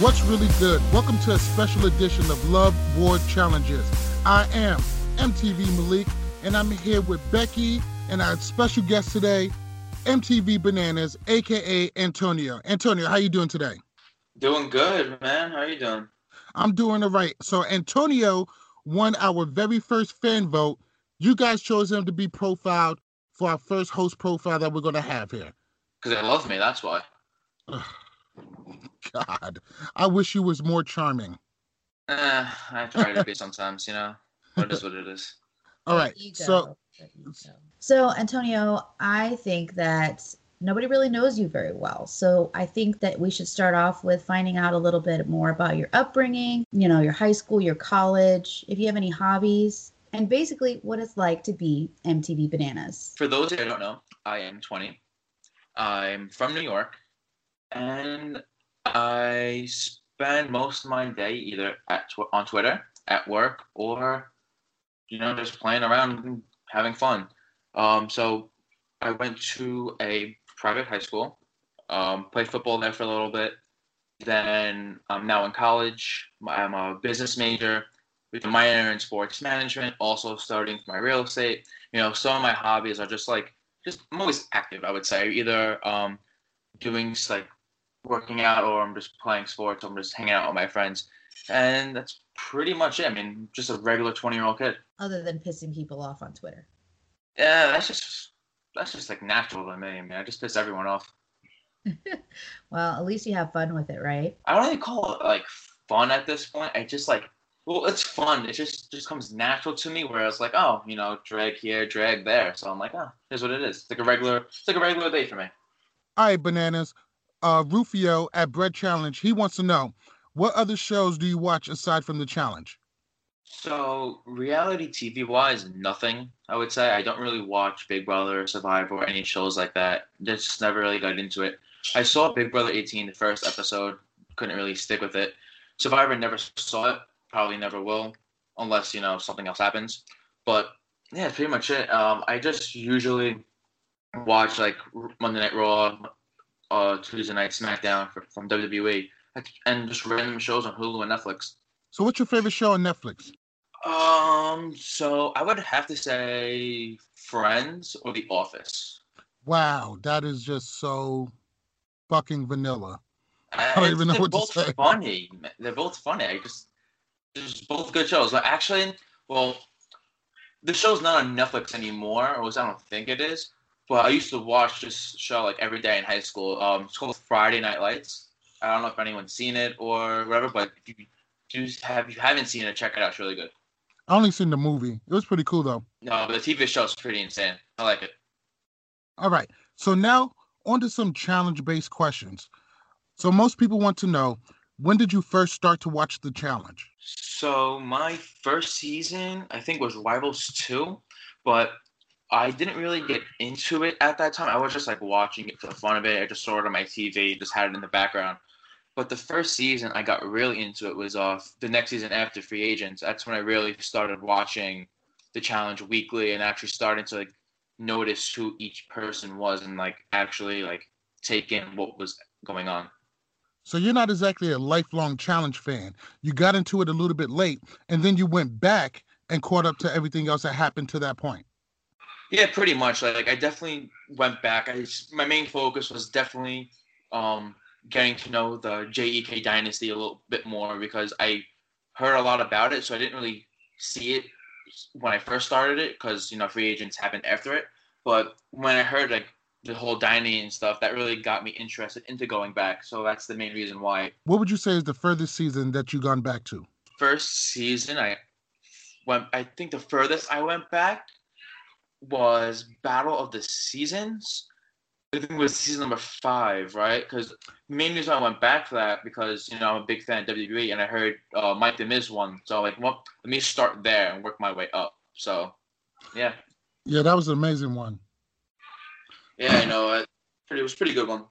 What's really good? Welcome to a special edition of Love War Challenges. I am MTV Malik, and I'm here with Becky and our special guest today, MTV Bananas, aka Antonio. Antonio, how you doing today? Doing good, man. How are you doing? I'm doing all right. So Antonio won our very first fan vote. You guys chose him to be profiled for our first host profile that we're gonna have here. Because they love me, that's why. God, I wish you was more charming. Eh, I try to be sometimes, you know. What is what it is. All right. So, so Antonio, I think that nobody really knows you very well. So I think that we should start off with finding out a little bit more about your upbringing, you know, your high school, your college, if you have any hobbies, and basically what it's like to be MTV Bananas. For those that don't know, I am 20. I'm from New York, and I spend most of my day either at tw- on Twitter, at work, or you know just playing around and having fun. Um, so I went to a private high school, um, played football there for a little bit. Then I'm now in college. I'm a business major with a minor in sports management. Also starting my real estate. You know, some of my hobbies are just like just I'm always active. I would say either um, doing like working out or I'm just playing sports. Or I'm just hanging out with my friends, and that's pretty much it. I mean, just a regular 20 year old kid. Other than pissing people off on Twitter. Yeah, that's just that's just like natural to me. I mean, I just piss everyone off. well, at least you have fun with it, right? I don't really call it like fun at this point. I just like, well, it's fun. It just just comes natural to me. Where it's like, oh, you know, drag here, drag there. So I'm like, oh, here's what it is. It's like a regular, it's like a regular day for me. All right, bananas. Uh, Rufio at Bread Challenge. He wants to know what other shows do you watch aside from the challenge? So reality TV wise, nothing. I would say I don't really watch Big Brother, Survivor, or any shows like that. Just never really got into it. I saw Big Brother 18, the first episode. Couldn't really stick with it. Survivor never saw it. Probably never will, unless you know something else happens. But yeah, pretty much it. Um, I just usually watch like Monday Night Raw, uh, Tuesday Night SmackDown for, from WWE, and just random shows on Hulu and Netflix. So, what's your favorite show on Netflix? Um, so I would have to say Friends or The Office. Wow, that is just so fucking vanilla. I don't even know what to say. They're both Funny, they're both funny. I just there's both good shows. But actually, well, the show's not on Netflix anymore, or I don't think it is. But I used to watch this show like every day in high school. Um, it's called Friday Night Lights. I don't know if anyone's seen it or whatever, but if you do have if you haven't seen it, check it out. It's really good. I only seen the movie. It was pretty cool though. No, but the TV show is pretty insane. I like it. All right. So now on to some challenge based questions. So most people want to know when did you first start to watch the challenge? So my first season, I think, was Rivals 2, but I didn't really get into it at that time. I was just like watching it for the fun of it. I just saw it on my TV, just had it in the background. But the first season I got really into it was off the next season after Free Agents. That's when I really started watching the challenge weekly and actually starting to like notice who each person was and like actually like take in what was going on. So you're not exactly a lifelong challenge fan. You got into it a little bit late and then you went back and caught up to everything else that happened to that point. Yeah, pretty much. Like I definitely went back. I my main focus was definitely um, getting to know the JEK dynasty a little bit more because I heard a lot about it, so I didn't really see it when I first started it because you know free agents happened after it. But when I heard like the whole dynasty and stuff, that really got me interested into going back. So that's the main reason why. What would you say is the furthest season that you've gone back to? First season, I went. I think the furthest I went back was Battle of the Seasons. I think it was season number five, right? Because main reason I went back for that because you know I'm a big fan of WWE and I heard uh, Mike the Miz won, so like, well, let me start there and work my way up. So, yeah. Yeah, that was an amazing one. Yeah, I know. It, it was pretty good one.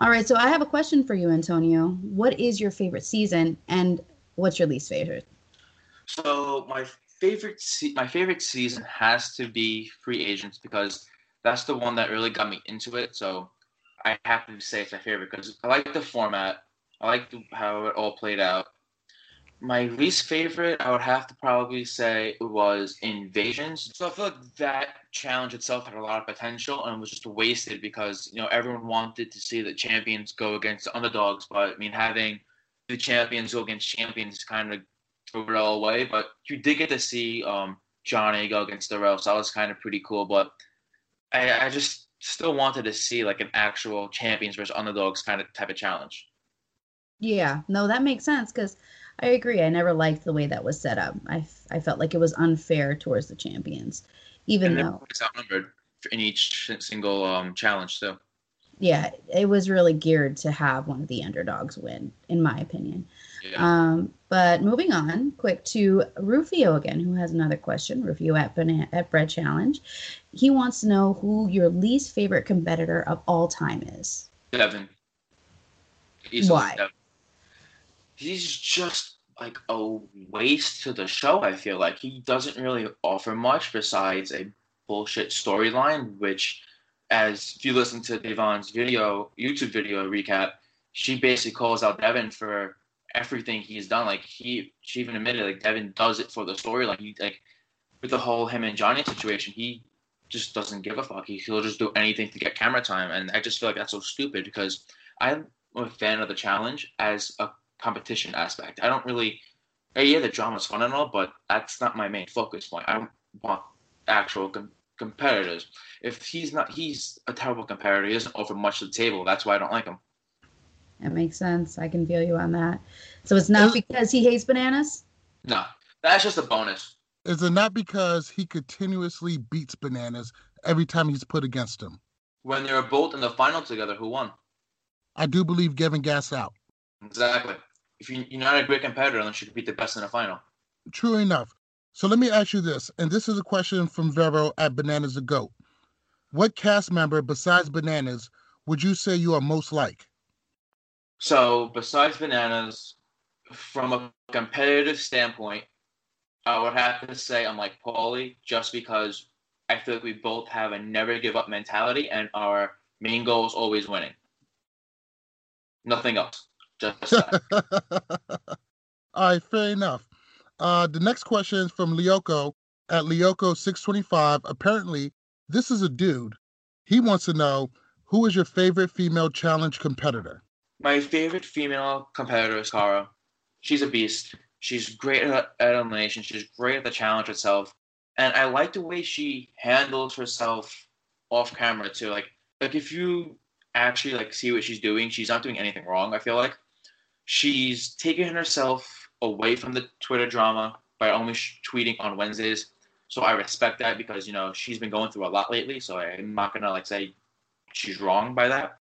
All right, so I have a question for you, Antonio. What is your favorite season, and what's your least favorite? So my favorite se- my favorite season has to be Free Agents because that's the one that really got me into it. So I have to say it's my favorite because I like the format. I like the, how it all played out. My least favorite, I would have to probably say, was Invasions. So I feel like that challenge itself had a lot of potential and was just wasted because you know everyone wanted to see the champions go against the underdogs, but I mean having the champions go against champions kind of it all away. But you did get to see um, Johnny go against the so that was kind of pretty cool. But I, I just still wanted to see like an actual champions versus underdogs kind of type of challenge. Yeah, no, that makes sense because I agree. I never liked the way that was set up. I, I felt like it was unfair towards the champions, even and though it's outnumbered in each single um, challenge too. Yeah, it was really geared to have one of the underdogs win, in my opinion. Yeah. Um, but moving on, quick to Rufio again, who has another question. Rufio at Bana- at Bread Challenge, he wants to know who your least favorite competitor of all time is. Devin. Easily Why? Devin. He's just like a waste to the show. I feel like he doesn't really offer much besides a bullshit storyline. Which, as if you listen to Da'Vonne's video, YouTube video recap, she basically calls out Devin for everything he's done. Like he, she even admitted like Devin does it for the storyline. He like with the whole him and Johnny situation, he just doesn't give a fuck. He, he'll just do anything to get camera time, and I just feel like that's so stupid because I'm a fan of the challenge as a competition aspect. I don't really, yeah, the drama's fun and all, but that's not my main focus point. I want actual com- competitors. If he's not, he's a terrible competitor. He doesn't offer much to the table. That's why I don't like him. That makes sense. I can feel you on that. So it's not because he hates bananas. No, that's just a bonus. Is it not because he continuously beats bananas every time he's put against him? When they were both in the final together, who won? I do believe Gavin gas out. Exactly. If you, you're not a great competitor unless you can beat the best in the final. True enough. So let me ask you this, and this is a question from Vero at Bananas a Goat. What cast member besides Bananas would you say you are most like? So besides bananas, from a competitive standpoint, I would have to say I'm like Paulie just because I feel like we both have a never give up mentality and our main goal is always winning. Nothing else. Just. All right, fair enough. Uh, the next question is from Lyoko at Lyoko625. Apparently, this is a dude. He wants to know who is your favorite female challenge competitor? My favorite female competitor is Cara. She's a beast. She's great at, at elimination. She's great at the challenge itself, and I like the way she handles herself off camera too. Like, like if you actually like see what she's doing, she's not doing anything wrong. I feel like she's taking herself away from the Twitter drama by only sh- tweeting on Wednesdays. So I respect that because you know she's been going through a lot lately. So I'm not gonna like say she's wrong by that.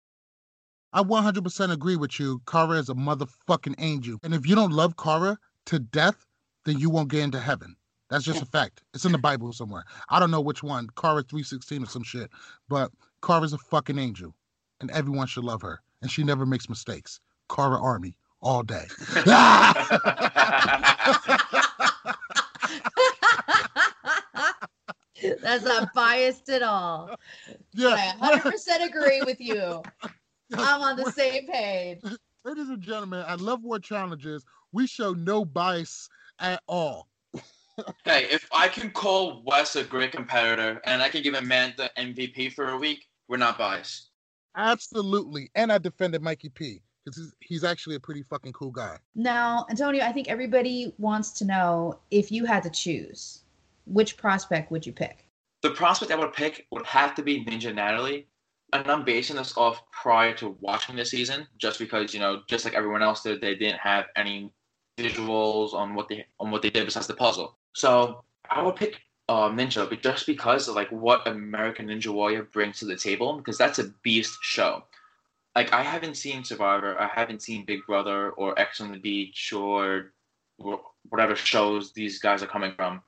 I 100% agree with you. Cara is a motherfucking angel. And if you don't love Cara to death, then you won't get into heaven. That's just a fact. It's in the Bible somewhere. I don't know which one, Cara 316 or some shit. But Cara's a fucking angel. And everyone should love her. And she never makes mistakes. Cara Army all day. That's not biased at all. yeah. I 100% agree with you. I'm on the same page. Ladies and gentlemen, I Love War Challenges, we show no bias at all. hey, if I can call Wes a great competitor and I can give a man the MVP for a week, we're not biased. Absolutely. And I defended Mikey P because he's, he's actually a pretty fucking cool guy. Now, Antonio, I think everybody wants to know if you had to choose, which prospect would you pick? The prospect I would pick would have to be Ninja Natalie. And I'm basing this off prior to watching the season, just because, you know, just like everyone else did, they didn't have any visuals on what they on what they did besides the puzzle. So I would pick uh, Ninja, but just because of like what American Ninja Warrior brings to the table, because that's a beast show. Like I haven't seen Survivor, I haven't seen Big Brother or Ex on the Beach or whatever shows these guys are coming from.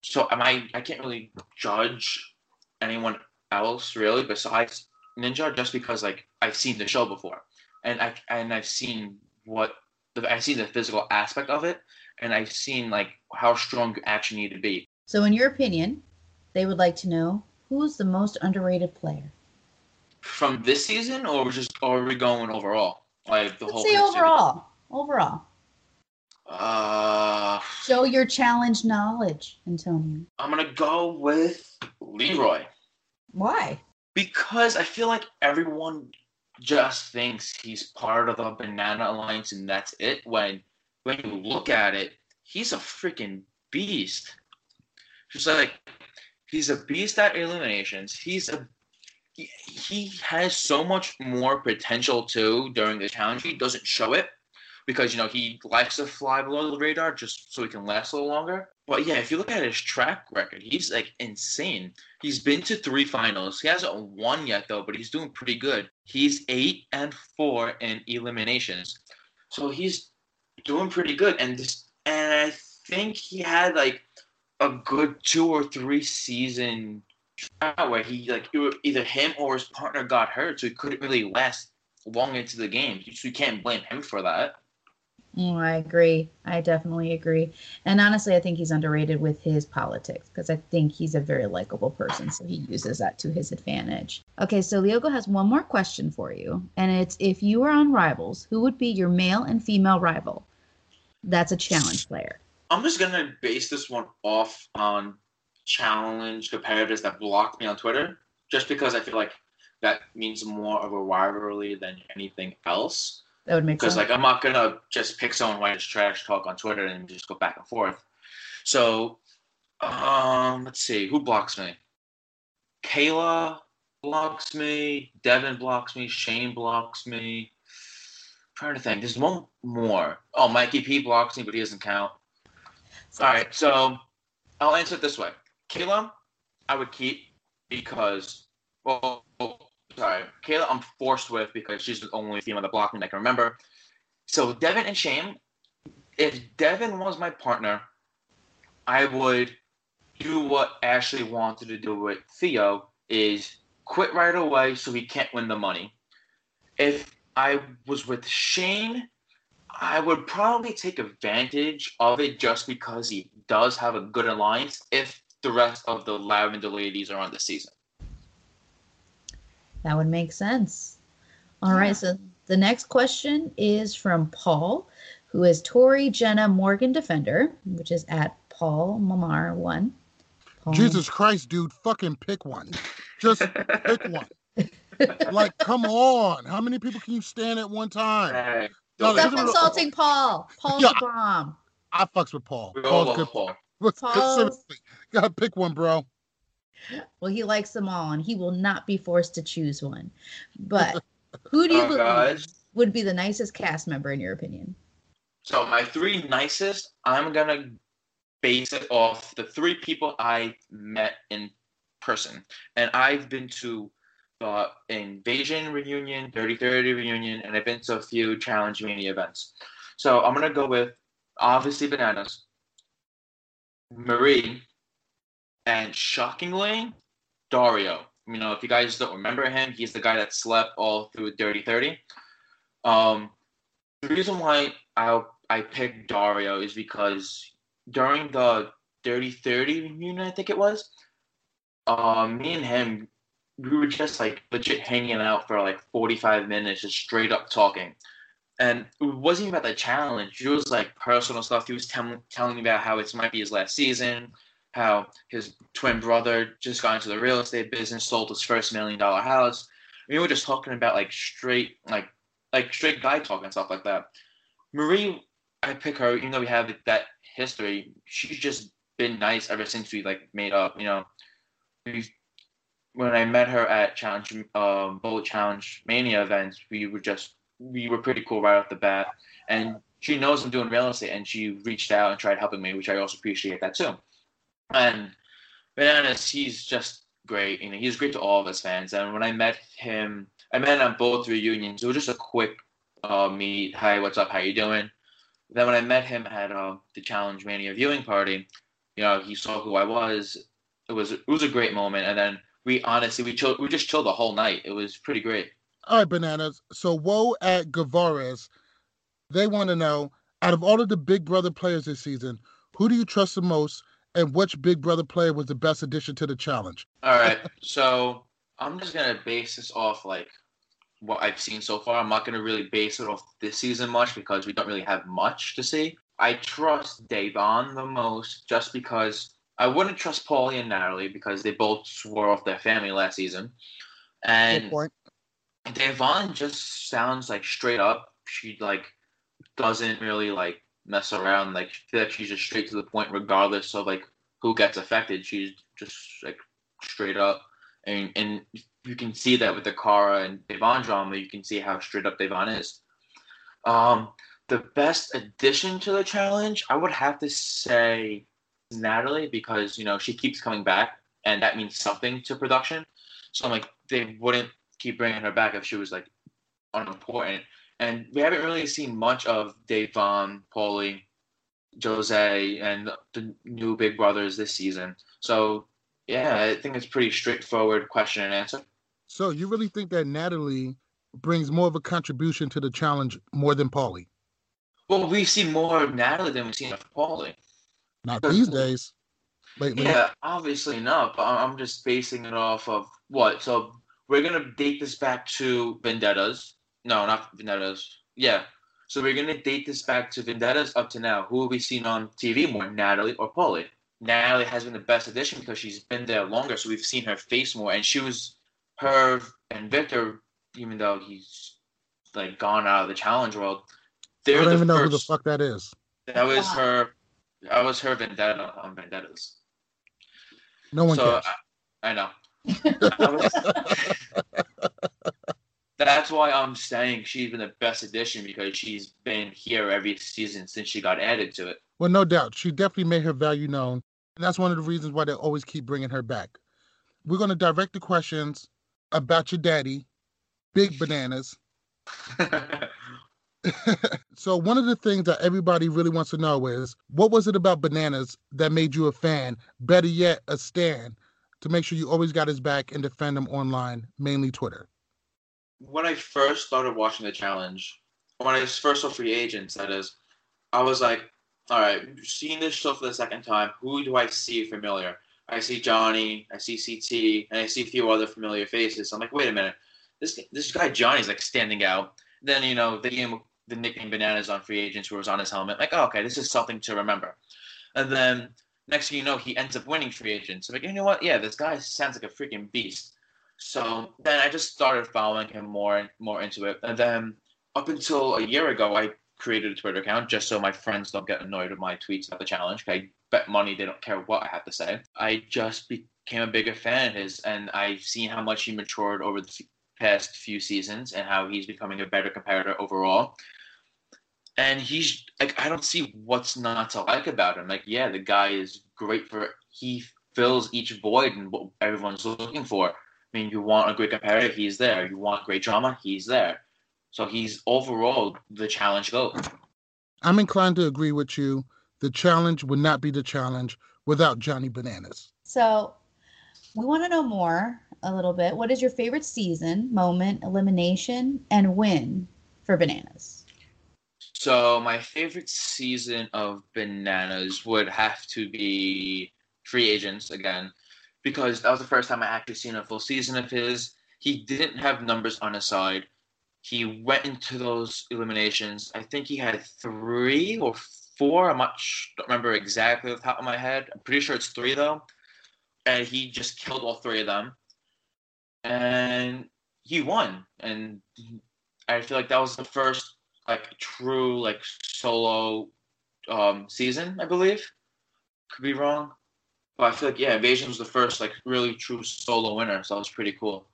So am I? I can't really judge anyone else really besides Ninja, just because like I've seen the show before, and I and I've seen what the, I see the physical aspect of it, and I've seen like how strong you actually need to be. So, in your opinion, they would like to know who's the most underrated player from this season, or just or are we going overall? Like the Let's whole. Say overall. Overall. Uh, Show your challenge knowledge, Antonio. I'm gonna go with Leroy. Why? Because I feel like everyone just thinks he's part of the Banana Alliance and that's it. When when you look at it, he's a freaking beast. Just like he's a beast at eliminations. He's a he, has so much more potential too during the challenge. He doesn't show it because you know he likes to fly below the radar just so he can last a little longer. But yeah, if you look at his track record, he's like insane. He's been to three finals. He hasn't won yet though, but he's doing pretty good. He's eight and four in eliminations, so he's doing pretty good. And this, and I think he had like a good two or three season where he like either him or his partner got hurt, so he couldn't really last long into the game. So you can't blame him for that. Oh, I agree. I definitely agree. And honestly, I think he's underrated with his politics because I think he's a very likable person. So he uses that to his advantage. Okay, so Lyoko has one more question for you. And it's if you were on Rivals, who would be your male and female rival? That's a challenge player. I'm just going to base this one off on challenge competitors that blocked me on Twitter, just because I feel like that means more of a rivalry than anything else. That would make sense. Because like I'm not gonna just pick someone white as trash talk on Twitter and just go back and forth. So, um, let's see who blocks me. Kailah blocks me. Devin blocks me. Shane blocks me. I'm trying to think. There's one more. Oh, Mikey P blocks me, but he doesn't count. All right, so I'll answer it this way. Kailah, I would keep because well, sorry, Kailah, I'm forced with because she's the only female that blocked me I can remember. So Devin and Shane, if Devin was my partner, I would do what Ashley wanted to do with Theo is quit right away so he can't win the money. If I was with Shane, I would probably take advantage of it just because he does have a good alliance if the rest of the Lavender ladies are on the season. That would make sense. All yeah. right. So the next question is from Paul, who is Tori Jenna Morgan Defender, which is at Paul Mamar one. Paul. Jesus Christ, dude, fucking pick one. Just pick one. like, come on. How many people can you stand at one time? Hey, no, Stop insulting Paul. Paul's yeah, a bomb. I, I fucks with Paul. Paul's good. Paul. Paul's... Gotta pick one, bro. Well, he likes them all, and he will not be forced to choose one. But who do you oh, believe gosh. would be the nicest cast member in your opinion? So my three nicest, I'm gonna base it off the three people I met in person, and I've been to uh, Invasion reunion, Dirty Thirty reunion, and I've been to a few Challenge Mania events. So I'm gonna go with obviously Bananas, Marie, and shockingly, Dario. You know, if you guys don't remember him, he's the guy that slept all through Dirty Thirty. Um, the reason why I I picked Dario is because during the Dirty Thirty reunion, I think it was, um, me and him, we were just like legit hanging out for like forty five minutes, just straight up talking. And it wasn't even about the challenge. It was like personal stuff. He was telling telling me about how it might be his last season, how his twin brother just got into the real estate business, sold his first million dollar house. We were just talking about like straight, like like straight guy talk and stuff like that. Marie, I pick her, even though we have that history. She's just been nice ever since we like made up. You know, we when I met her at Challenge um, Bullet Challenge Mania events, we were just we were pretty cool right off the bat. And she knows I'm doing real estate, and she reached out and tried helping me, which I also appreciate that too. And Bananas, he's just great. You know, he's great to all of us fans. And when I met him, I met him on both reunions. It was just a quick uh, meet. Hi, what's up? How you doing? Then when I met him at uh, the Challenge Mania viewing party, you know, he saw who I was. It was it was a great moment. And then we honestly we chilled, we just chilled the whole night. It was pretty great. All right, bananas. So woe at Guevara's. They want to know out of all of the Big Brother players this season, who do you trust the most, and which Big Brother player was the best addition to the challenge? All right, so I'm just gonna base this off like what I've seen so far. I'm not gonna really base it off this season much because we don't really have much to see. I trust Da'Vonne the most just because I wouldn't trust Paulie and Natalie because they both swore off their family last season. And. Da'Vonne just sounds like straight up. She like doesn't really like mess around. Like I feel like she's just straight to the point, regardless of like who gets affected. She's just like straight up, and and you can see that with the Cara and Da'Vonne drama. You can see how straight up Da'Vonne is. Um, the best addition to the challenge, I would have to say Natalie because you know she keeps coming back, and that means something to production. So I'm like, they wouldn't keep bringing her back if she was like unimportant. And we haven't really seen much of Da'Vonne, Paulie, Jose, and the new Big Brothers this season. So yeah, I think it's pretty straightforward question and answer. So you really think that Natalie brings more of a contribution to the challenge more than Paulie? Well, we've seen more of Natalie than we've seen of Paulie. Not these days. Lately. Yeah, obviously not. But I'm just basing it off of what. So we're gonna date this back to Vendettas. No, not Vendettas. Yeah. So we're gonna date this back to Vendettas up to now. Who have we seen on TV more, Natalie or Paulie? Natalie has been the best addition because she's been there longer, so we've seen her face more. And she was her and Victor, even though he's like gone out of the challenge world. I They're don't the even know who the fuck that is. That was her. That was her vendetta on Vendettas. No one so cares. I, I know. I was- That's why I'm saying she's been the best addition because she's been here every season since she got added to it. Well, no doubt. She definitely made her value known. And that's one of the reasons why they always keep bringing her back. We're going to direct the questions about your daddy, Big Bananas. so, one of the things that everybody really wants to know is what was it about Bananas that made you a fan? Better yet, a stan to make sure you always got his back and defend him online, mainly Twitter. When I first started watching the challenge, when I first saw Free Agents, that is, I was like, all right, seeing this show for the second time, who do I see familiar? I see Johnny, I see CT, and I see a few other familiar faces. I'm like, wait a minute, this this guy Johnny's like standing out. Then you know him the nickname Bananas on Free Agents, who was on his helmet. Like, oh, okay, this is something to remember. And then next thing you know, he ends up winning Free Agents. I'm like, you know what? Yeah, this guy sounds like a freaking beast. So then I just started following him more and more into it. And then up until a year ago, I created a Twitter account just so my friends don't get annoyed with my tweets about the challenge. I bet money they don't care what I have to say. I just became a bigger fan of his, and I've seen how much he matured over the past few seasons and how he's becoming a better competitor overall. And he's like, I don't see what's not to like about him. Like, yeah, the guy is great for he fills each void and what everyone's looking for. I mean, you want a great competitor, he's there. You want great drama, he's there. So he's overall the challenge goat. I'm inclined to agree with you. The challenge would not be the challenge without Johnny Bananas. So we want to know more a little bit. What is your favorite season, moment, elimination, and win for bananas? So my favorite season of Bananas would have to be Free Agents again, because that was the first time I actually seen a full season of his. He didn't have numbers on his side. He went into those eliminations. I think he had three or four. I'm not sh- don't remember exactly off the top of my head. I'm pretty sure it's three though. And he just killed all three of them. And he won. And I feel like that was the first like true like solo um season, I believe. Could be wrong. But I feel like yeah, Invasion was the first like really true solo winner, so that was pretty cool.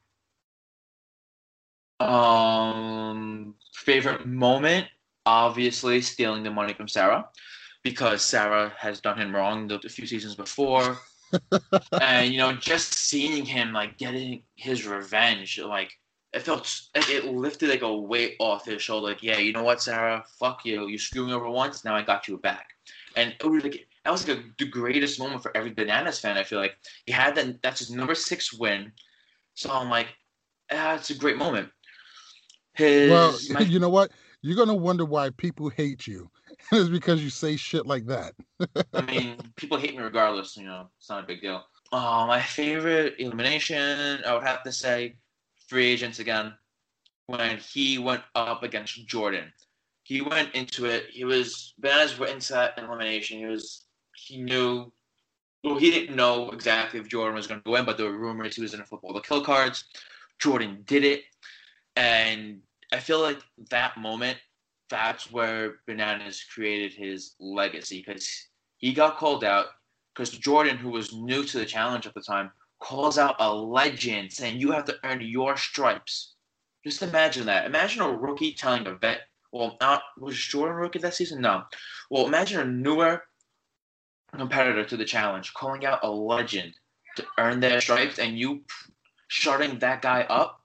Um favorite moment? obviously stealing the money from Sarah because Sarah has done him wrong the, a few seasons before. and you know, just seeing him like getting his revenge, like it felt like it lifted like a weight off his shoulder. Like, yeah, you know what, Sarah? Fuck you. You screwed me over once. Now I got you back. And it was like that was like a, the greatest moment for every Bananas fan. I feel like he had that. That's his number six win. So I'm like, ah, it's a great moment. His, well, my, you know what? You're gonna wonder why people hate you. it's because you say shit like that. I mean, people hate me regardless. You know, it's not a big deal. Oh, my favorite elimination, I would have to say, free agents again. When he went up against Jordan, he went into it. He was Bananas went into that elimination. He was he knew. Well, he didn't know exactly if Jordan was going to go in, but there were rumors he was in a football. The kill cards. Jordan did it, and I feel like that moment, that's where Bananas created his legacy because he got called out because Jordan, who was new to the challenge at the time, calls out a legend saying you have to earn your stripes. Just imagine that. Imagine a rookie telling a vet, well, not was Jordan rookie that season? No. Well, imagine a newer competitor to the challenge calling out a legend to earn their stripes and you shutting that guy up.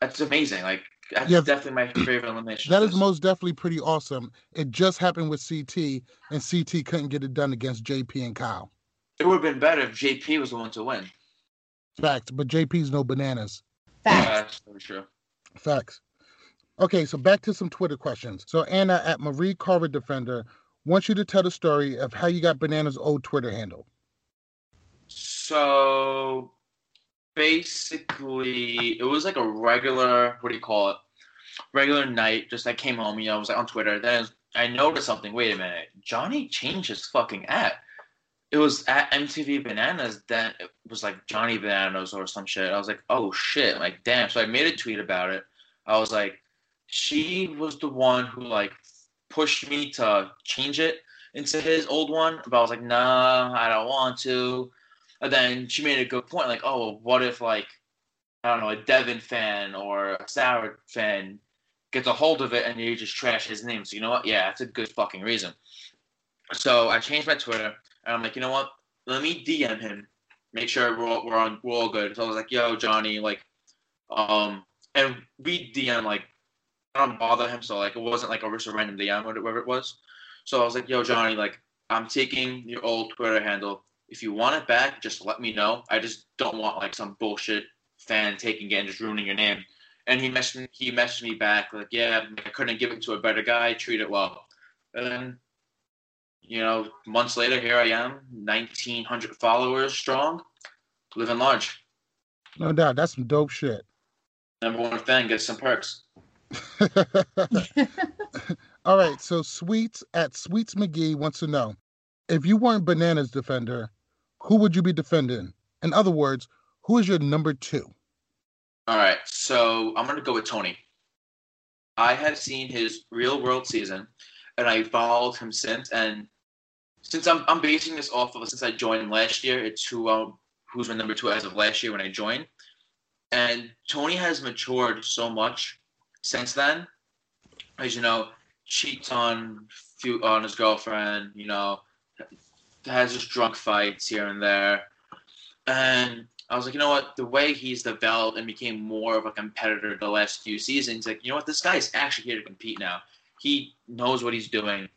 That's amazing. Like that's yeah, definitely my favorite elimination. That is most definitely pretty awesome. It just happened with CT, and CT couldn't get it done against JP and Kyle. It would have been better if JP was the one to win. Facts, but JP's no bananas. Facts. Yeah, that's very true. Facts. Okay, so back to some Twitter questions. So Anna at Marie Carver Defender wants you to tell the story of how you got Bananas' old Twitter handle. So basically it was like a regular what do you call it? Regular night just i came home you know i was like on twitter. Then i noticed something. Wait a minute. Johnny changed his fucking at it was at mtv bananas then it was like johnny bananas or some shit. I was like oh shit. Like damn. So i made a tweet about it. I was like she was the one who like pushed me to change it into his old one but i was like nah i don't want to and then she made a good point, like, oh, what if like I don't know, a Devin fan or a Sour fan gets a hold of it and you just trash his name. So you know what? Yeah, that's a good fucking reason. So I changed my Twitter and I'm like, you know what? Let me DM him, make sure we're all, we're on we're all good. So I was like, yo, Johnny, like, um, and we DM like don't bother him, so like it wasn't like a just a random DM or whatever it was. So I was like, yo, Johnny, like I'm taking your old Twitter handle. If you want it back, just let me know. I just don't want like some bullshit fan taking it and just ruining your name. And he messaged he messaged me back like, yeah, I couldn't give it to a better guy. Treat it well. And then, you know, months later, here I am, 1,900 followers strong, living large. No doubt, that's some dope shit. Number one fan gets some perks. All right, so Sweets at Sweets McGee wants to know if you weren't Bananas Defender, who would you be defending? In other words, who is your number two? All right, so I'm gonna go with Tony. I have seen his real world season, and I followed him since. And since I'm I'm basing this off of since I joined last year, it's who um, who's my number two as of last year when I joined. And Tony has matured so much since then. As you know, cheats on on his girlfriend. You know, has just drunk fights here and there. And I was like, you know what? The way he's developed and became more of a competitor the last few seasons, like, you know what? This guy is actually here to compete now. He knows what he's doing,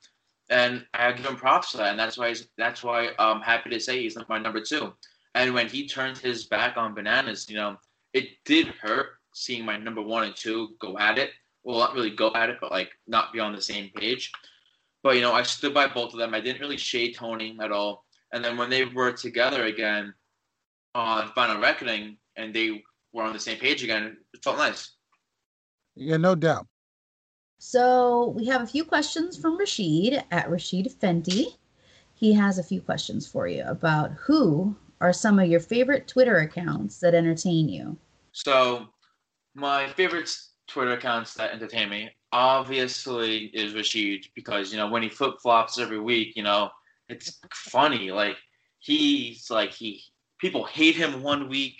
and I give him props for that. And that's why he's, that's why I'm happy to say he's my number two. And when he turned his back on bananas, you know, it did hurt seeing my number one and two go at it. Well, not really go at it, but like not be on the same page. But you know, I stood by both of them. I didn't really shade Tony at all. And then when they were together again on Final Reckoning and they were on the same page again, it felt nice. Yeah, no doubt. So we have a few questions from Rashid at Rashid Fenty. He has a few questions for you about who are some of your favorite Twitter accounts that entertain you. So my favorite Twitter accounts that entertain me obviously is Rashid because you know when he flip flops every week, you know it's funny. Like he's like he people hate him one week,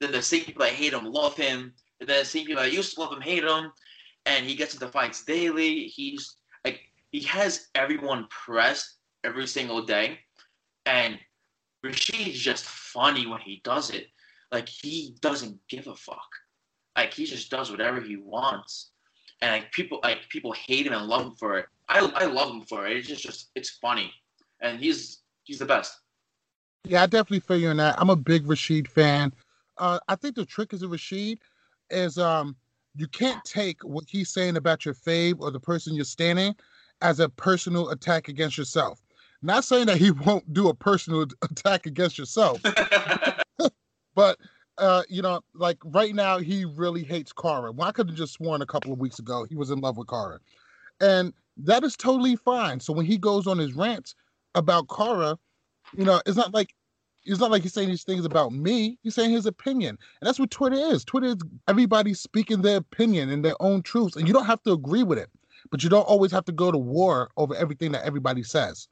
then the same people that hate him love him, and then the same people that used to love him hate him, and he gets into fights daily. He's like he has everyone pressed every single day, and Rashid's just funny when he does it. Like he doesn't give a fuck. Like he just does whatever he wants, and like people like people hate him and love him for it. I I love him for it. It's just just it's funny, and he's he's the best. Yeah, I definitely feel you in that. I'm a big Rashid fan. Uh, I think the trick is a Rashid is um you can't take what he's saying about your fave or the person you're standing as a personal attack against yourself. Not saying that he won't do a personal attack against yourself, but uh, you know, like right now he really hates Cara. Well, I could have just sworn a couple of weeks ago he was in love with Cara. and that is totally fine. So when he goes on his rants about Cara, you know, it's not like it's not like he's saying these things about me. He's saying his opinion, and that's what Twitter is. Twitter is everybody speaking their opinion and their own truths, and you don't have to agree with it, but you don't always have to go to war over everything that everybody says.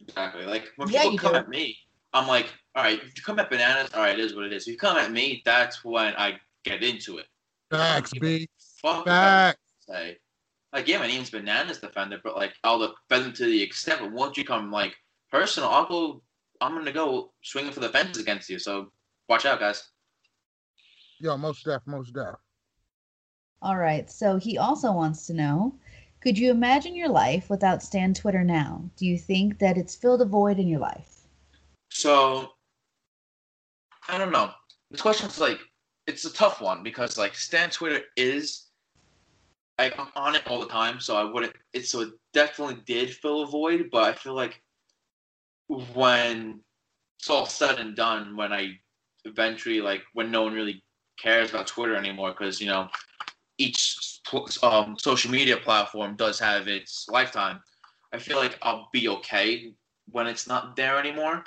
Exactly. Like when Yeah, people you come do. at me, I'm like, all right, if you come at bananas, all right, it is what it is. If you come at me, that's when I get into it. Facts, B. Fuck what Facts. I say. Like, yeah, my name's Bananas Defender, but like, I'll defend them to the extent. But once you come like personal, I'll go. I'm gonna go swinging for the fences against you. So watch out, guys. Yo, most deaf, most deaf. All right. So he also wants to know Could you imagine your life without Stan Twitter now? Do you think that it's filled a void in your life? So I don't know. This question's like it's a tough one because like Stan Twitter is I'm on it all the time, so I wouldn't. It so it definitely did fill a void, but I feel like when it's all said and done, when I eventually like when no one really cares about Twitter anymore, because you know each um, social media platform does have its lifetime. I feel like I'll be okay when it's not there anymore.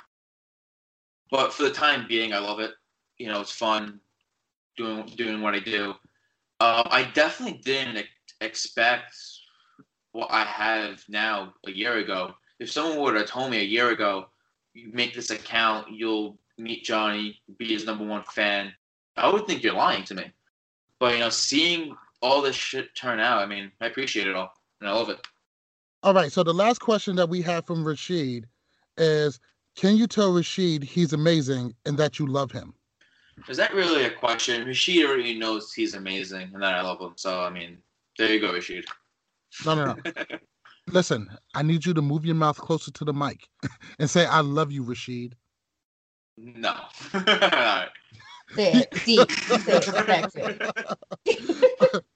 But for the time being, I love it. You know, it's fun doing doing what I do. Um, I definitely didn't ex- expect what I have now a year ago. If someone would have told me a year ago, you make this account, you'll meet Johnny, be his number one fan, I would think you're lying to me. But you know, seeing all this shit turn out, I mean, I appreciate it all, and I love it. All right. So the last question that we have from Rashid is Can you tell Rashid he's amazing and that you love him? Is that really a question? Rashid already knows he's amazing and that I love him. So I mean, there you go, Rashid. No, no, no. Listen, I need you to move your mouth closer to the mic and say, I love you, Rashid. No. Alright. Say it deep. Say it.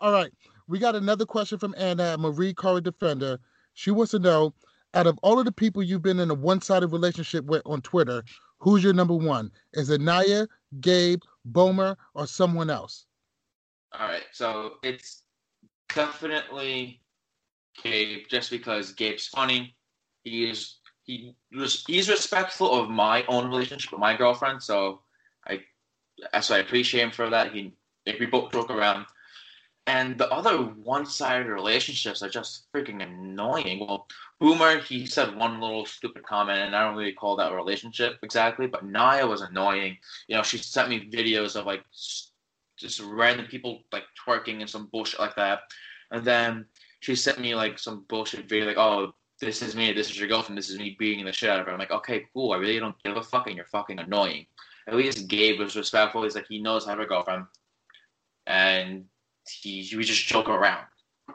All right. We got another question from Anna, Marie Cara Defender. She wants to know out of all of the people you've been in a one sided relationship with on Twitter, who's your number one? Is it Naya, Gabe, Bomer, or someone else? All right. So it's definitely Gabe, just because Gabe's funny. He is he he's respectful of my own relationship with my girlfriend. So I so I appreciate him for that. He like, we both joke around. And the other one-sided relationships are just freaking annoying. Well, Boomer, he said one little stupid comment, and I don't really call that a relationship exactly. But Naya was annoying. You know, she sent me videos of like just random people like twerking and some bullshit like that. And then she sent me like some bullshit video, like, "Oh, this is me. This is your girlfriend. This is me beating the shit out of her." I'm like, "Okay, cool. I really don't give a fuck, and you're fucking annoying." At least Gabe was respectful. He's like, he knows I have a girlfriend, and he we just joke around.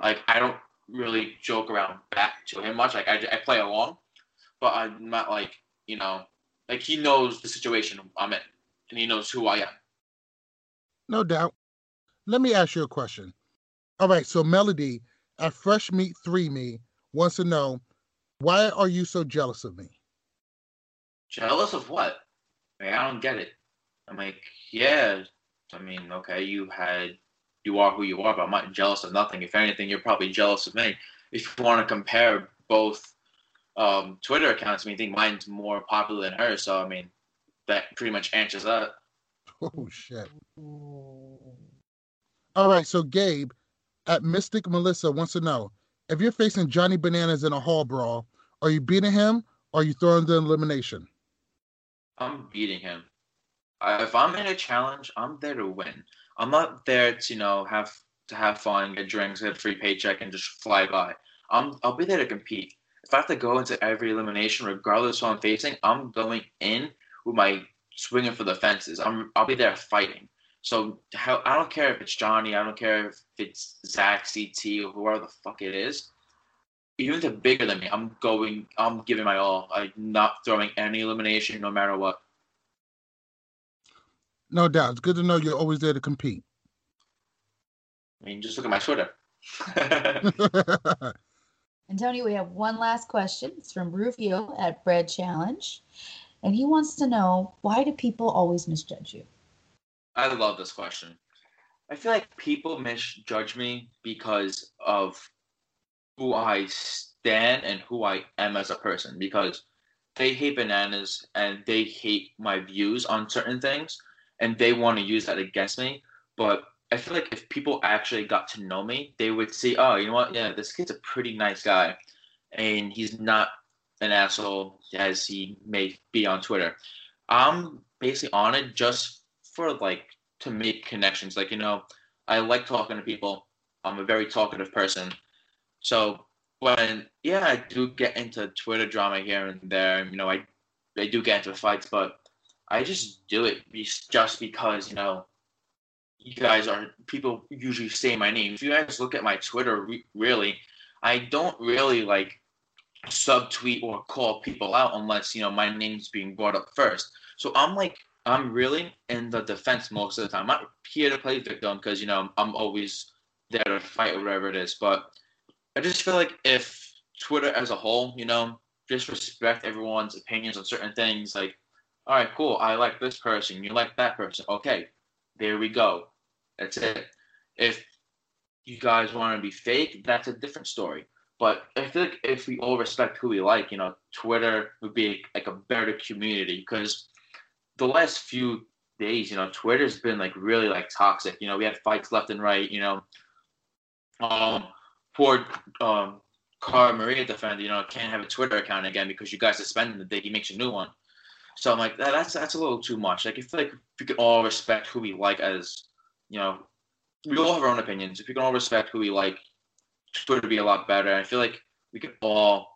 Like I don't really joke around back to him much. Like I, I play along, but I'm not like you know, like he knows the situation I'm in, and he knows who I am. No doubt. Let me ask you a question. All right. So, Melody at Fresh Meat 3 Me wants to know why are you so jealous of me? Jealous of what? I, mean, I don't get it. I'm like, yeah. I mean, okay, you had, you are who you are, but I'm not jealous of nothing. If anything, you're probably jealous of me. If you want to compare both um, Twitter accounts, I mean, I think mine's more popular than hers. So I mean, that pretty much answers that. Oh, shit. All right. So, Gabe at Mystic Melissa wants to know if you're facing Johnny Bananas in a hall brawl, are you beating him or are you throwing the elimination? I'm beating him. If I'm in a challenge, I'm there to win. I'm not there to you know have to have fun, get drinks, get a free paycheck, and just fly by. I'm I'll be there to compete. If I have to go into every elimination, regardless who I'm facing, I'm going in with my swinging for the fences. I'm I'll be there fighting. So how, I don't care if it's Johnny, I don't care if it's Zach, CT, or whoever the fuck it is. Even if they're bigger than me, I'm going. I'm giving my all. I'm not throwing any elimination, no matter what. No doubt. It's good to know you're always there to compete. I mean, just look at my Twitter. And Tony, we have one last question. It's from Rufio at Bread Challenge. And he wants to know why do people always misjudge you? I love this question. I feel like people misjudge me because of who I stand and who I am as a person because they hate bananas and they hate my views on certain things and they want to use that against me. But I feel like if people actually got to know me, they would see, oh, you know what? Yeah, this kid's a pretty nice guy, and he's not an asshole as he may be on Twitter. I'm basically on it just for like to make connections. Like you know, I like talking to people. I'm a very talkative person, so when yeah, I do get into Twitter drama here and there. You know, I I do get into fights, but I just do it just because you know you guys are people usually say my name. If you guys look at my Twitter, re- really, I don't really like subtweet or call people out unless you know my name's being brought up first. So I'm like I'm really in the defense most of the time. I'm not here to play victim because you know I'm always there to fight or whatever it is. But I just feel like if Twitter as a whole, you know, just respect everyone's opinions on certain things. Like, all right, cool. I like this person. You like that person. Okay, there we go. That's it. If you guys want to be fake, that's a different story. But I feel like if we all respect who we like, you know, Twitter would be like a better community because the last few days, you know, Twitter's been like really like toxic. You know, we had fights left and right. You know, um, poor um, Cara Maria defender, you know, can't have a Twitter account again because you guys suspended the day he makes a new one. So I'm like, that, that's that's a little too much. Like, I feel like if we could all respect who we like as, you know, we all have our own opinions. If we can all respect who we like, Twitter would be a lot better. I feel like we could all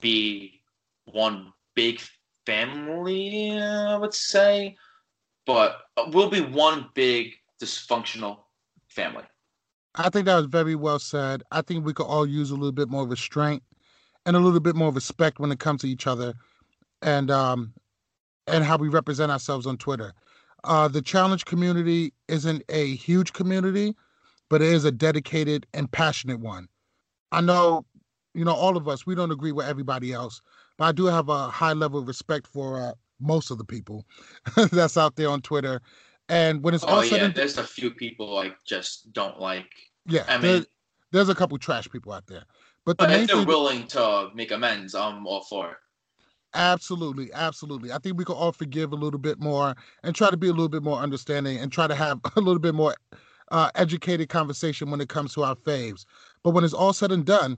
be one big family, I would say, but we'll be one big dysfunctional family. I think that was very well said. I think we could all use a little bit more restraint and a little bit more respect when it comes to each other and um and how we represent ourselves on Twitter. Uh, the challenge community isn't a huge community, but it is a dedicated and passionate one. I know, you know, all of us, we don't agree with everybody else, but I do have a high level of respect for uh, most of the people that's out there on Twitter. And when it's oh, all yeah, said there's a few people I just don't like. yeah, I mean, there's a couple trash people out there. But the but if they're willing to make amends, I'm all for it. Absolutely, absolutely. I think we can all forgive a little bit more and try to be a little bit more understanding and try to have a little bit more uh, educated conversation when it comes to our faves. But when it's all said and done,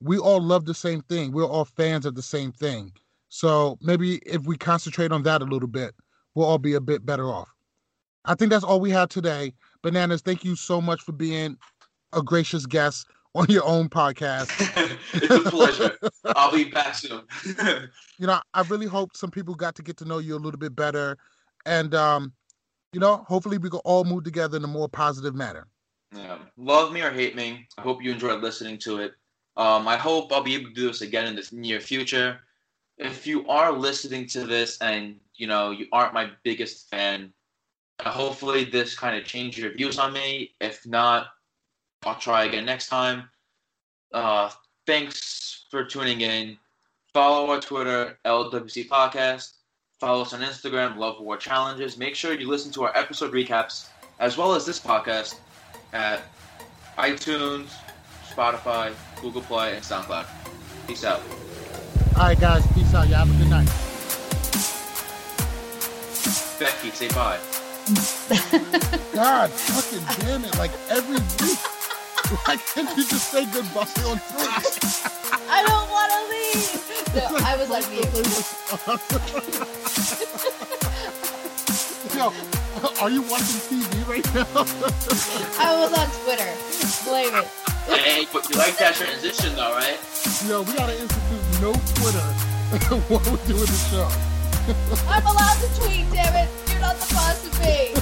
we all love the same thing. We're all fans of the same thing. So maybe if we concentrate on that a little bit, we'll all be a bit better off. I think that's all we have today. Bananas, thank you so much for being a gracious guest on your own podcast. it's a pleasure. I'll be back soon. you know, I really hope some people got to get to know you a little bit better. And, um, you know, hopefully we can all move together in a more positive manner. yeah. Love me or hate me. I hope you enjoyed listening to it. Um, I hope I'll be able to do this again in the near future. If you are listening to this and you know you aren't my biggest fan, hopefully this kind of changed your views on me. If not, I'll try again next time. Uh, thanks for tuning in. Follow our Twitter, LWC Podcast. Follow us on Instagram, Love War Challenges. Make sure you listen to our episode recaps as well as this podcast at iTunes, Spotify, Google Play, and SoundCloud. Peace out. All right, guys. Peace out. Y'all have a good night. Becky, say bye. God fucking damn it. Like every week. Why can't you just say goodbye on Friday? I don't want to leave. No, I was like, you. Yo, are you watching TV right now? I was on Twitter. Blame it. Hey, you like that transition though, right? Yo, we gotta institute no Twitter while we're doing the show. I'm allowed to tweet, damn it. You're not the boss of me.